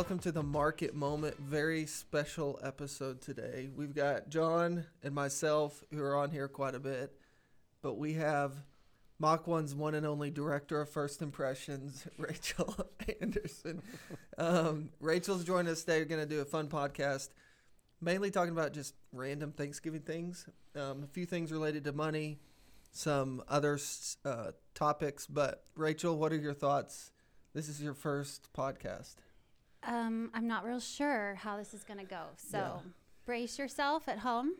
welcome to the Market Moment. Very special episode today. We've got John and myself who are on here quite a bit, but we have Mach 1's one and only director of First Impressions, Rachel Anderson. Um, Rachel's joining us today. We're going to do a fun podcast, mainly talking about just random Thanksgiving things, um, a few things related to money, some other uh, topics. But, Rachel, what are your thoughts? This is your first podcast. Um, I'm not real sure how this is going to go. So Yeah. brace yourself at home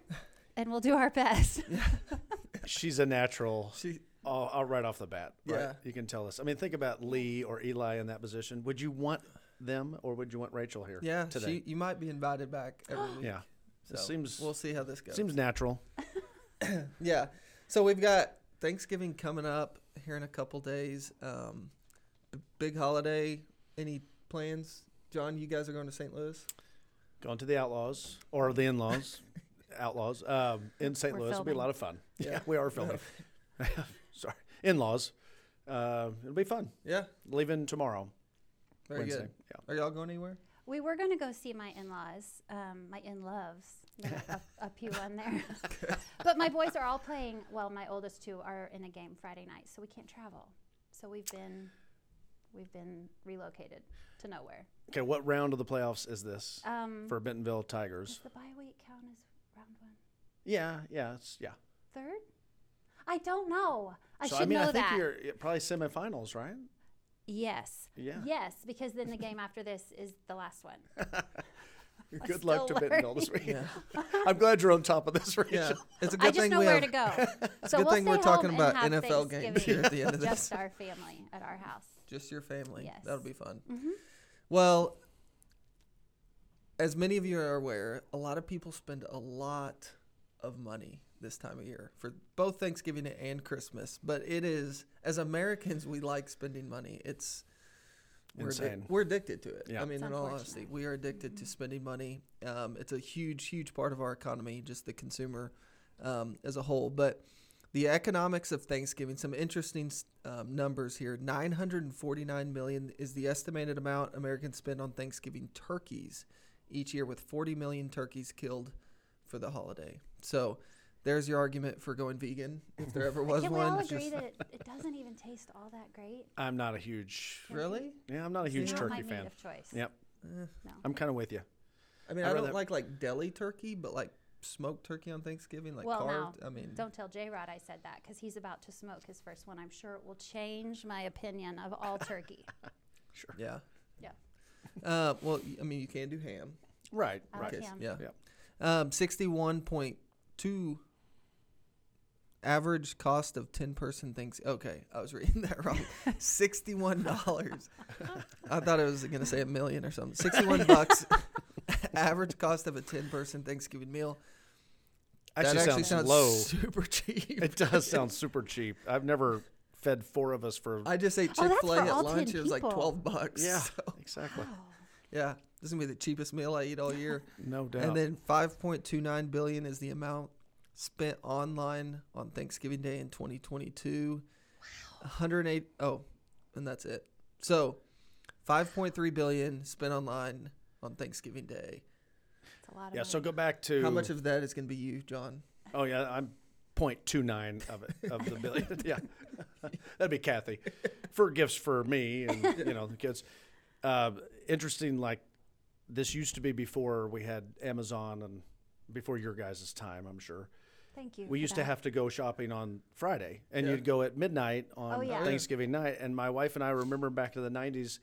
and we'll do our best. She's a natural. She, All, all right off the bat. Right? Yeah. You can tell us. I mean, think about Lee or Eli in that position. Would you want them or would you want Rachel here? yeah, Today. she, you might be invited back every week. yeah. So It seems we'll see how this goes. seems natural. yeah. So we've got Thanksgiving coming up here in a couple days. Um, b- big holiday. Any plans, John? You guys are going to St. Louis. Going to the Outlaws or the In-Laws, Outlaws um, in St. We're Louis. It'll be a lot of fun. Yeah. Yeah, we are filming. Sorry, In-Laws. Uh, it'll be fun. Yeah. Leaving tomorrow, Very Wednesday. good. Yeah. Are y'all going anywhere? we were going to go see my in-laws, um, my in-loves, you know, up, up there. but my boys are all playing. Well, my oldest two are in a game Friday night, so we can't travel. So we've been, we've been relocated to nowhere. Okay, what round of the playoffs is this Um, for Bentonville does Tigers? the bye week count as round one? Yeah, yeah, it's, yeah. Third? I don't know. I so should I mean, know I think that. you're probably semifinals, right? Yes. Yeah. Yes, because then the game after this is the last one. Good luck to still Bentonville this week. Yeah. I'm glad you're on top of this, Rachel. Yeah. It's a good I just thing know we where have. to go. It's so a good we'll thing stay we're talking about NFL games here at the end of this. Just our family at our house. Just your family. Yes. That'll be fun. Mhm. Well, as many of you are aware, a lot of people spend a lot of money this time of year for both Thanksgiving and Christmas. But it is, as Americans, we like spending money. It's we're, addic- Insane. we're addicted to it. Yeah. I mean, It's in all honesty, we are addicted to spending money. Um, it's a huge, huge part of our economy, just the consumer um, as a whole. But the economics of Thanksgiving, some interesting um, numbers here. 949 million is the estimated amount Americans spend on Thanksgiving turkeys each year, with 40 million turkeys killed for the holiday. So there's your argument for going vegan, if there ever was Can we one. all agree that it, it doesn't even taste all that great? I'm not a huge. really? Yeah, I'm not a huge Not turkey my meat fan. of choice. Yep, Eh. No. I'm kind of with you. I mean, I'd I don't rather- like like deli turkey, but like smoked turkey on Thanksgiving, like Well, carved. now, I mean, Don't tell J Rod I said that because he's about to smoke his first one. I'm sure it will change my opinion of all turkey. Sure. yeah, Yeah. Uh, well, I mean, you can do ham. Right, I right. like ham. Yeah. Yep. Um, sixty-one point two. Average cost of ten person thanks. Okay, I was reading that wrong. Sixty-one dollars. I thought it was gonna say a million or something. Sixty-one bucks. Average cost of a ten person Thanksgiving meal. Actually, that actually sounds, sounds low. super cheap. it does sound super cheap. I've never fed four of us for. I just ate Oh, Chick Fil A for at lunch. 10 It was like twelve bucks. yeah, So, exactly. yeah, this is gonna be the cheapest meal I eat all year. No doubt. and then five point two nine billion is the amount spent online on Thanksgiving Day in 2022. Wow. 108. Oh, and that's it. So, five point three billion spent online on Thanksgiving Day. It's a lot of yeah. money. So go back to How much of that is gonna be you, John? Oh yeah, I'm 0.29 of it of the billion. yeah, that'd be Kathy for gifts for me and you know the kids. Uh, interesting, like this used to be before we had Amazon and before your guys' time. I'm sure Thank you. we for used to have to go shopping on Friday, and Yeah. you'd go at midnight on Oh, yeah. Thanksgiving night. And my wife and I remember back in the 90s,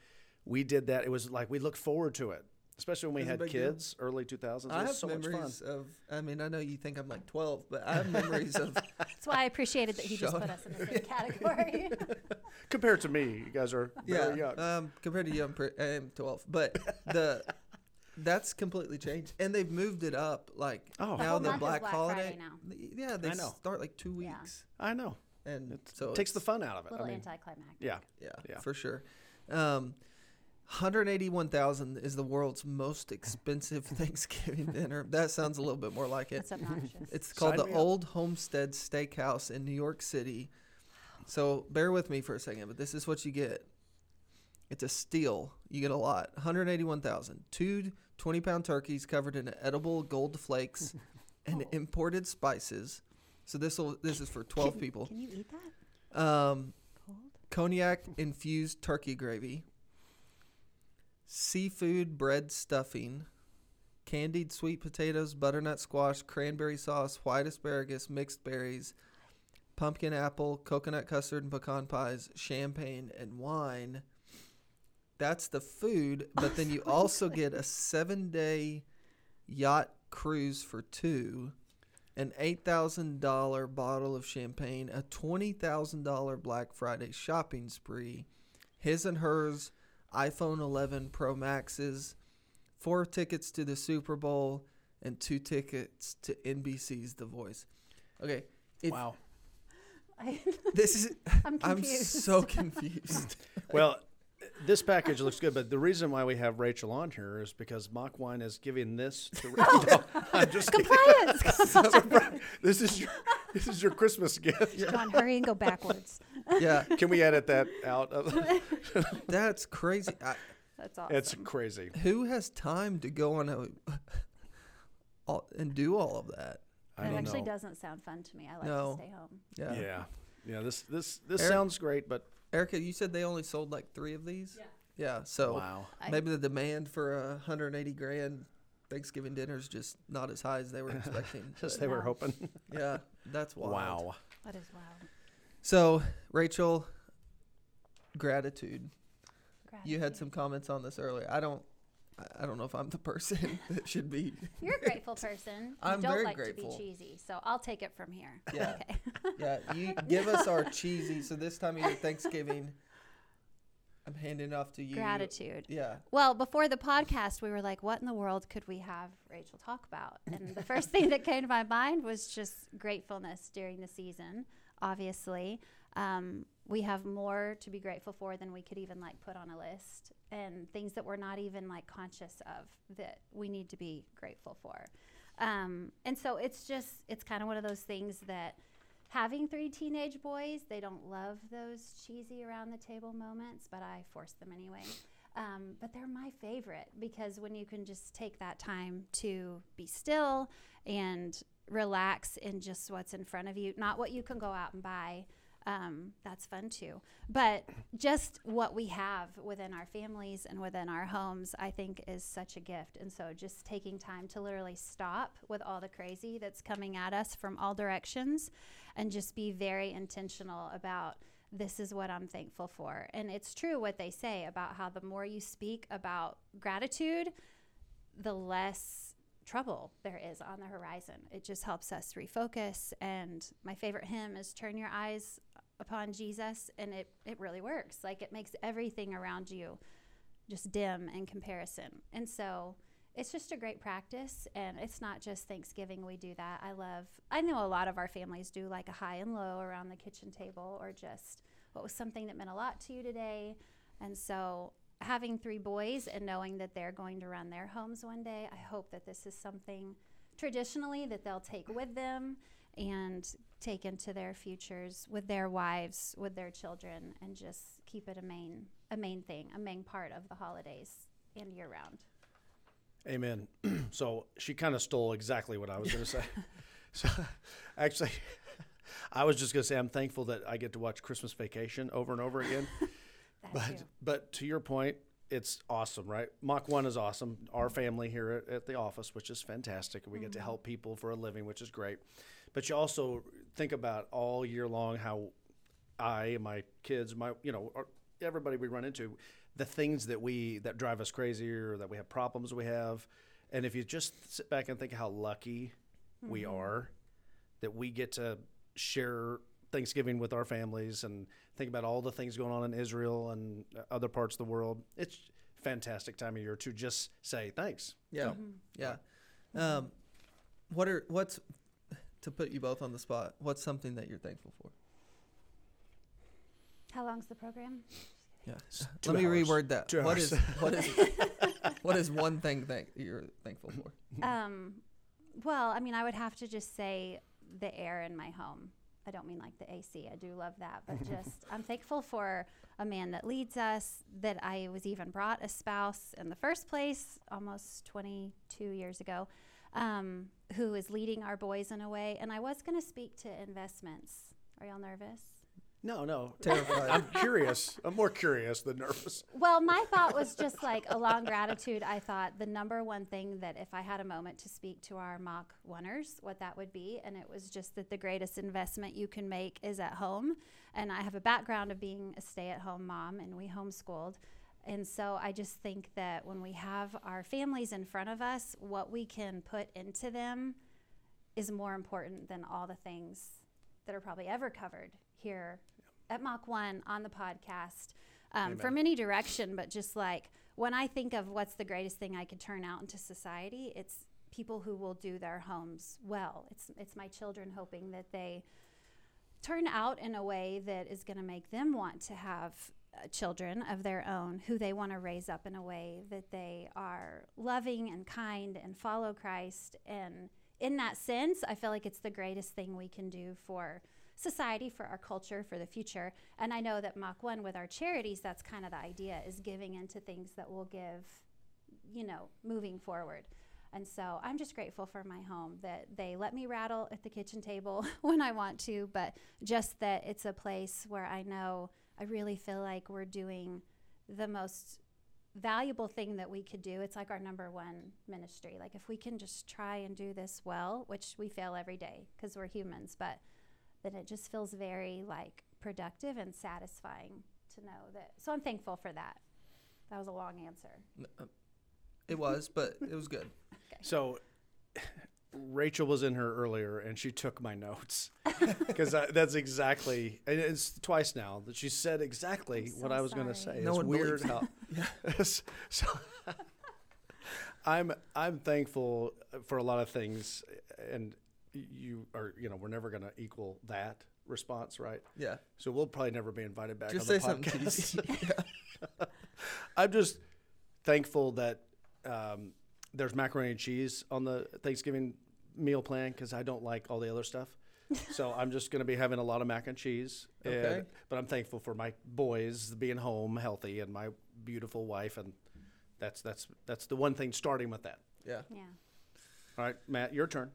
we did that. It was like we looked forward to it, especially when we had big deal. kids, early 2000s. It I was have so much fun. memories of. I mean, I know you think I'm like twelve, but I have memories of. That's why I appreciated that he just put us in the same category. Compared to me, you guys are yeah, very young. um, compared to you, I'm, pre- I'm 12, but the that's completely changed, and they've moved it up. Like Oh. The now whole the Black Black Holiday. Friday now. Yeah, they I know. start like two Yeah. weeks, I know. and It so takes the fun out of it. a it. little I mean, anticlimactic. yeah. Yeah, Yeah. for sure. Um, 181,000 is the world's most expensive Thanksgiving dinner. That sounds a little bit more like it. That's obnoxious. It's called Sign the. Old Homestead Steakhouse in New York City. So bear with me for a second, but this is what you get. It's a steal. You get a lot. 181,000. Two 20 pound turkeys covered in edible gold flakes and imported spices. So this will this is for 12 Can- people. Can you eat that Um, cold? cognac infused turkey gravy, seafood bread stuffing, candied sweet potatoes, butternut squash, cranberry sauce, white asparagus, mixed berries, pumpkin apple, coconut custard and pecan pies, champagne, and wine. That's the food, but then you also get a seven day yacht cruise for two, an $8,000 bottle of champagne, a $20,000 Black Friday shopping spree, his and hers iPhone 11 Pro Maxes, four tickets to the Super Bowl, and two tickets to NBC's The Voice. Okay, If- wow. I, this is. I'm I'm so confused. Well, this package looks good, but the reason why we have Rachel on here is because Mach One is giving this to Rachel. No, I'm just kidding. Compliance. This is your this is your Christmas gift. John, hurry and go backwards. yeah, Can we edit that out? That's crazy. I, That's awesome. it's crazy. who has time to go on a all, and do all of that? I it don't actually know. doesn't sound fun to me. I like No. to stay home. Yeah. Yeah. yeah, This this this Eric- sounds great, but Erica, you said they only sold like three of these. Yeah. Yeah. So wow. Maybe the demand for a 180 grand Thanksgiving dinner is just not as high as they were expecting. As they were hoping. yeah, that's wild. Wow. That is wild. So Rachel, gratitude. You had some comments on this earlier. I don't. I- I don't know if I'm the person that should be. You're a grateful person. You I'm don't very like grateful. to be cheesy, so I'll take it from here. Yeah. Okay. Yeah, you give us our cheesy. So this time of year, Thanksgiving, I'm handing it off to you. Gratitude. Yeah. Well, before the podcast, we were like, what in the world could we have Rachel talk about? And the first thing that came to my mind was just gratefulness during the season, obviously. Um, we have more to be grateful for than we could even like put on a list and things that we're not even like conscious of that we need to be grateful for. Um, and so it's just, it's kind of one of those things that having three teenage boys, they don't love those cheesy around the table moments, but I force them anyway. Um, but they're my favorite because when you can just take that time to be still and relax in just what's in front of you, not what you can go out and buy. Um, that's fun too. But just what we have within our families and within our homes, I think is such a gift. And so just taking time to literally stop with all the crazy that's coming at us from all directions and just be very intentional about this is what I'm thankful for. And it's true what they say about how the more you speak about gratitude, the less trouble there is on the horizon. It just helps us refocus. And my favorite hymn is Turn Your Eyes Upon Jesus. And it, it really works. Like it makes everything around you just dim in comparison. And so it's just a great practice. And it's not just Thanksgiving we do that. I love, I know a lot of our families do like a high and low around the kitchen table or just what was something that meant a lot to you today. And so having three boys and knowing that they're going to run their homes one day, I hope that this is something traditionally that they'll take with them and take into their futures with their wives, with their children, and just keep it a main a main thing, a main part of the holidays and year round. Amen. so she kind of stole exactly what I was going to say. so actually, I was just going to say I'm thankful that I get to watch Christmas Vacation over and over again. But too. but to your point, it's awesome, right? Mach One is awesome. Our family here at, at the office, which is fantastic, we get to mm-hmm. help people for a living, which is great. But you also think about all year long how I and my kids, my you know, everybody we run into, the things that we that drive us crazy or that we have problems we have, and if you just sit back and think how lucky we are that we get to share Thanksgiving with our families and think about all the things going on in Israel and other parts of the world. It's fantastic time of year to just say thanks. Yeah. Yeah. Um, what are what's to put you both on the spot? What's something that you're thankful for? How long's the program? Yeah. two Let me reword that. Two What hours. is what is what is one thing that you're thankful for? Um, well, I mean, I would have to just say the air in my home. I don't mean like the AC. I do love that, but just I'm thankful for a man that leads us. That I was even brought a spouse in the first place almost 22 years ago, um, who is leading our boys in a way. And I was going to speak to investments. Are y'all nervous? No, no. Terrified. I'm curious. I'm more curious than nervous. Well, my thought was just like along gratitude. I thought the number one thing that if I had a moment to speak to our mock oneers, what that would be, and it was just that the greatest investment you can make is at home. And I have a background of being a stay-at-home mom, and we homeschooled. And so I just think that when we have our families in front of us, what we can put into them is more important than all the things that are probably ever covered here at Mach 1 on the podcast um, from any direction, but just like when I think of what's the greatest thing I could turn out into society, it's people who will do their homes well. It's, it's my children hoping that they turn out in a way that is going to make them want to have children of their own who they want to raise up in a way that they are loving and kind and follow Christ. And in that sense, I feel like it's the greatest thing we can do for society, for our culture, for the future. And I know that Mach 1 with our charities, that's kind of the idea is giving into things that will give, you know, moving forward. And so I'm just grateful for my home that they let me rattle at the kitchen table when I want to, but just that it's a place where I know I really feel like we're doing the most valuable thing that we could do. It's like our number one ministry. Like if we can just try and do this well, which we fail every day because we're humans, but then it just feels very like productive and satisfying to know that. So I'm thankful for that. That was a long answer. Uh, it was, but it was good. So Rachel was in here earlier and she took my notes because that's exactly and it's twice now that she said exactly I'm what I was going to say. No it's one weird believes how so I'm I'm thankful for a lot of things and you are you know we're never going to equal that response, right? Yeah. So we'll probably never be invited back Just on say the something podcast. cheesy. yeah. I'm just thankful that um, there's macaroni and cheese on the Thanksgiving meal plan because I don't like all the other stuff. so I'm just going to be having a lot of mac and cheese. and- Okay. but I'm thankful for my boys being home healthy and my beautiful wife, and that's that's that's the one thing. Starting with that. Yeah. Yeah. All right, Matt, your turn.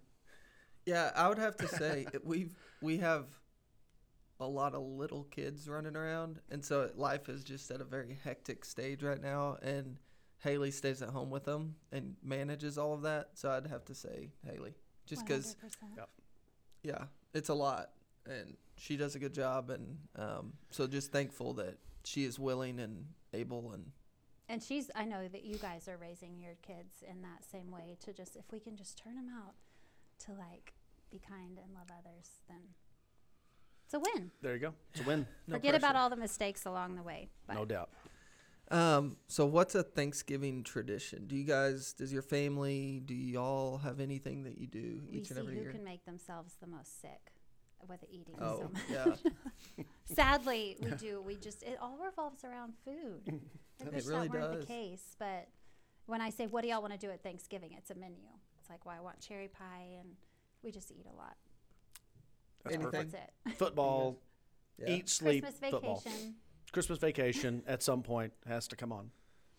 Yeah, I would have to say we've we have a lot of little kids running around, and so life is just at a very hectic stage right now. And Haley stays at home with them and manages all of that. So I'd have to say Haley, just because 100%. yeah, it's a lot, and she does a good job, and um, so just thankful that she is willing and able and And she's, I know that you guys are raising your kids in that same way to just, if we can just turn them out to like be kind and love others, then it's a win. There you go. It's a win, no Forget about all the mistakes along the way. But no doubt. Um, so what's a Thanksgiving tradition? Do you guys, does your family, do y'all have anything that you do we each and every year? who can make themselves the most sick with eating Oh, so much. yeah. Sadly, we do. We just, it all revolves around food. I It wish really that weren't does. the case, but when I say, what do y'all want to do at Thanksgiving? It's a menu. It's like, well, I want cherry pie, and we just eat a lot. That's Anything? perfect. That's it. Football, yeah. eat, sleep, Christmas football. Vacation. Christmas vacation at some point has to come on.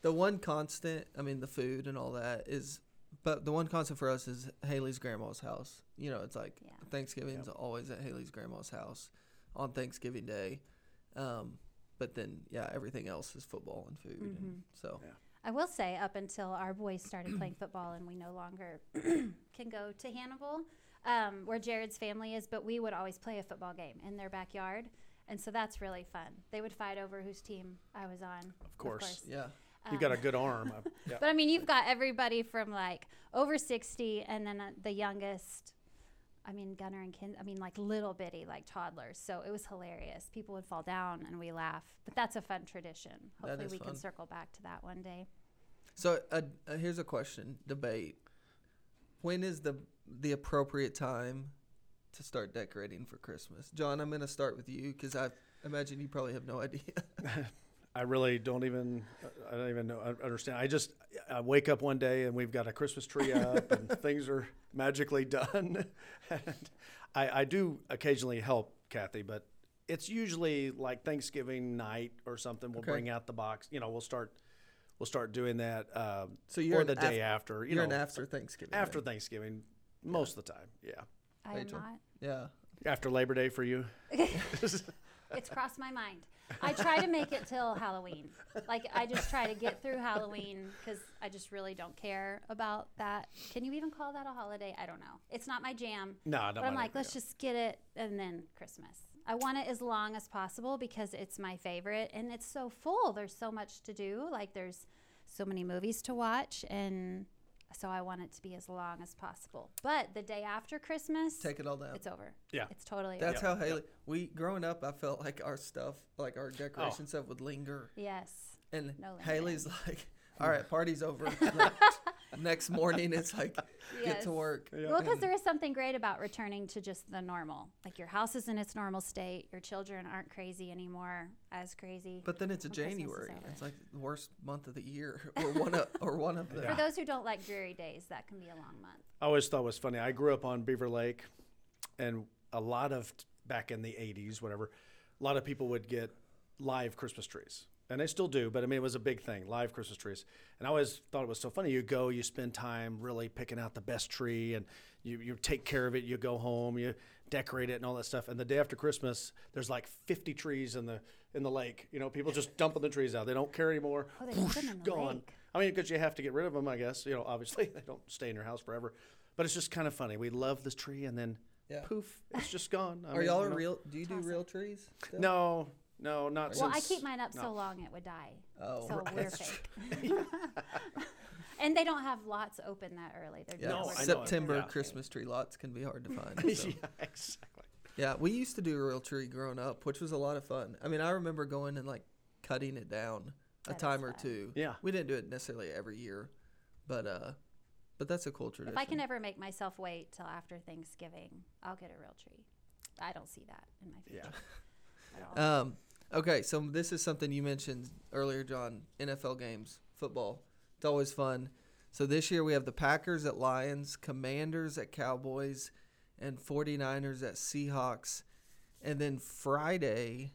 The one constant, I mean, the food and all that is, but the one constant for us is Haley's grandma's house. You know, it's like Yeah. Thanksgiving's always at Haley's grandma's house on Thanksgiving Day. Um, but then, yeah, everything else is football and food. Mm-hmm. And so, Yeah. I will say, up until our boys started playing football and we no longer can go to Hannibal, um, where Jared's family is, but we would always play a football game in their backyard. And so that's really fun. They would fight over whose team I was on. Of course. yeah. You've got a good arm. I- yeah. But I mean, you've got everybody from like over 60 and then uh, the youngest. I mean, Gunner and Ken, I mean, like little bitty, like toddlers. So it was hilarious. People would fall down and we laugh. But that's a fun tradition. Hopefully, we fun. can circle back to that one day. So uh, uh, here's a question: debate. When is the the appropriate time to start decorating for Christmas? John, I'm going to start with you because I imagine you probably have no idea. I really don't even. I don't even know. I understand. I just. I wake up one day and we've got a Christmas tree up and things are magically done. and I, I do occasionally help Kathy, but it's usually like Thanksgiving night or something. We'll Okay. bring out the box. You know, we'll start we'll start doing that. Um, So you're or the day af- after. You You're know, after Thanksgiving. after then. Thanksgiving, most of the time. Yeah, I am not. Yeah. after Labor Day for you. It's crossed my mind. I try to make it till Halloween. Like I just try to get through Halloween because I just really don't care about that. Can you even call that a holiday? I don't know. It's not my jam. No, I don't. But I'm like, let's yeah. just get it and then Christmas. I want it as long as possible because it's my favorite and it's so full. There's so much to do. Like there's so many movies to watch and so I want it to be as long as possible. But the day after Christmas, Take it all down. it's over. Yeah. It's totally That's over. how Haley. We growing up, I felt like our stuff, like our decoration oh. stuff, would linger. Yes. And No. Haley's like, "All right, party's over." Like, next morning, it's like, get to work. Well, because there is something great about returning to just the normal. Like your house is in its normal state. Your children aren't crazy anymore, as crazy. But then it's a when Christmas is January. It's like the worst month of the year, or one of, or one of them. For those who don't like dreary days, that can be a long month. I always thought it was funny. I grew up on Beaver Lake, and a lot of back in the '80s, whatever, a lot of people would get live Christmas trees, and they still do. But I mean, it was a big thing, live Christmas trees. And I always thought it was so funny. You go, you spend time really picking out the best tree, and you you take care of it. You go home, you decorate it, and all that stuff. And the day after Christmas, there's like 50 trees in the in the lake. You know, people just dumping the trees out. They don't care anymore. Oh, they dump them in the gone. lake. I mean, because you have to get rid of them, I guess. You know, obviously they don't stay in your house forever. But it's just kind of funny. We love this tree, and then Yeah. poof, it's just gone. I Are mean, y'all you know. real? Do you do Toss it. real trees? still? No, no, not Well, I keep mine up no. so long it would die. Oh, so right. we're fake. and they don't have lots open that early. They're Yeah. No, just I know. September Yeah. Christmas tree lots can be hard to find. so. yeah, exactly. Yeah, we used to do a real tree growing up, which was a lot of fun. I mean, I remember going and like cutting it down a time or fun. two. Yeah. We didn't do it necessarily every year, but uh, but that's a cool tradition. If I can ever make myself wait till after Thanksgiving, I'll get a real tree. I don't see that in my future Yeah. at all. Um, okay, so this is something you mentioned earlier, John. NFL games, football. It's always fun. So this year we have the Packers at Lions, Commanders at Cowboys, and 49ers at Seahawks. And then Friday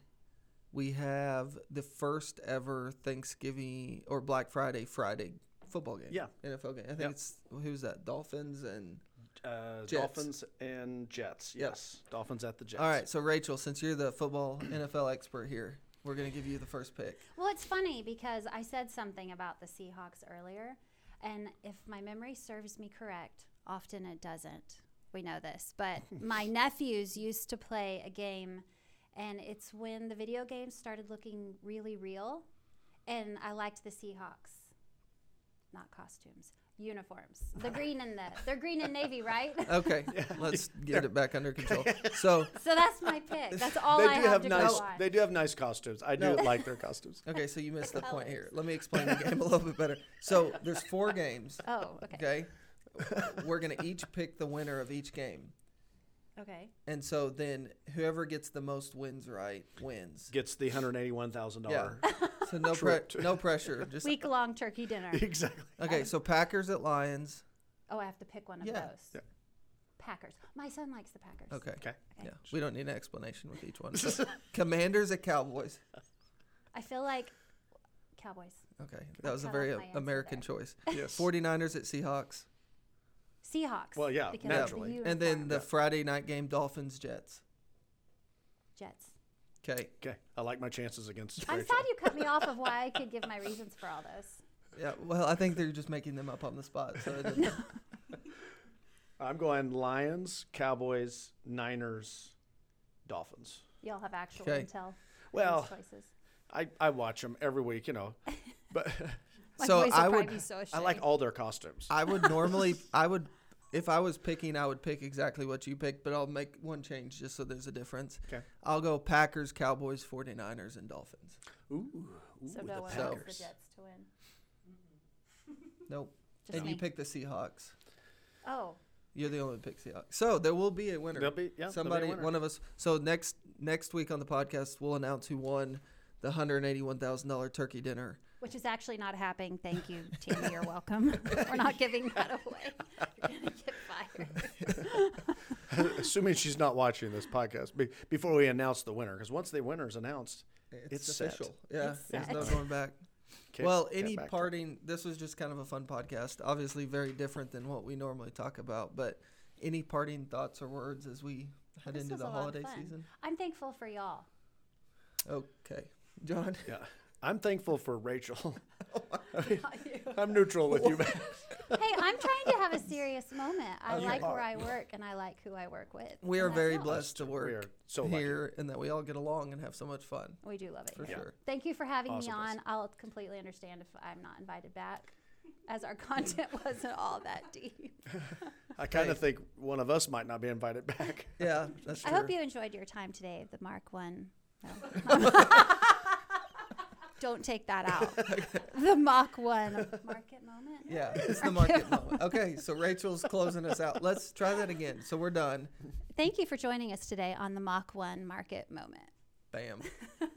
we have the first ever Thanksgiving or Black Friday Friday football game. Yeah. NFL game. I think Yep. it's who's that? Dolphins and Uh, Dolphins and Jets. Yep. Yes, Dolphins at the Jets. All right, so Rachel, since you're the football NFL expert here, we're going to give you the first pick. Well, it's funny because I said something about the Seahawks earlier, and if my memory serves me correct, often it doesn't. We know this, but my nephews used to play a game, and it's when the video games started looking really real, and I liked the Seahawks, not costumes, uniforms. The green and the they're green and navy, right? Okay, let's get it back under control. So, so that's my pick. That's all they I do have, have to nice. go on. They do have nice costumes. I do No. like their costumes. okay, so you missed the point here. Let me explain the game a little bit better. So, there's four oh, games. oh, okay. Okay, we're going to each pick the winner of each game, Okay. and so then whoever gets the most wins right wins. Gets the hundred eighty-one thousand Yeah. dollar. So no pre- no pressure. Just Week long turkey dinner. exactly. okay. So Packers at Lions. Oh, I have to pick one of Yeah. those. Yeah. Packers. My son likes the Packers. Okay. Okay. Yeah, we don't need an explanation with each one. So, Commanders at Cowboys. I feel like Cowboys. Okay, that I'll was a cut very off uh, answer American there. choice. Yes. 49ers at Seahawks. Seahawks. Well, yeah, because of the naturally. And then the Yeah. Friday night game, Dolphins Jets. Jets. Okay. Okay. I like my chances against. I'm Rachel. sad you cut me off of why I could give my reasons for all this. Yeah. Well, I think they're just making them up on the spot. So it I'm going Lions, Cowboys, Niners, Dolphins. Y'all have actual 'Kay. intel. Well, choices. I, I watch them every week, you know, but My so I would so I like all their costumes. I would normally I would if I was picking I would pick exactly what you picked, but I'll make one change just so there's a difference. Okay. I'll go Packers, Cowboys, 49ers and Dolphins. Ooh, ooh so the no one wants Packers. the Jets to win. Nope. Just and me. you pick the Seahawks. oh, You're the only one who Seahawks. So there will be a winner. There'll be yeah, there'll be a Somebody, winner. one of us. So next next week on the podcast, we'll announce who won the hundred eighty-one thousand dollar turkey dinner. which is actually not happening. Thank you, Tammy. You're welcome. We're not giving that away. You're gonna get fired. Assuming she's not watching this podcast be, before we announce the winner, because once the winner is announced, It's, It's set. official. Yeah, It's there's no going back. okay, well, any back parting? This was just kind of a fun podcast. Obviously, very different than what we normally talk about. But any parting thoughts or words as we head This into the a lot of holiday season? I'm thankful for y'all. Okay, John. Yeah, I'm thankful for Rachel. Not you. I'm neutral with you. Hey, I'm trying to have a serious moment. I You like where I work and I like who I work with. We and are that's very all. blessed to work are so lucky. here and that we all get along and have so much fun. We do love it. For here. sure. Thank you for having Awesome, me on. awesome. I'll completely understand if I'm not invited back, as our content wasn't all that deep. I kind of Hey. think one of us might not be invited back. Yeah, that's true. I hope you enjoyed your time today. The Mark One. No. Don't take that out. the Mach One market moment. Yeah, it's the market moment. Okay, so Rachel's closing us out. Let's try that again. So we're done. Thank you for joining us today on the Mach One market moment. Bam.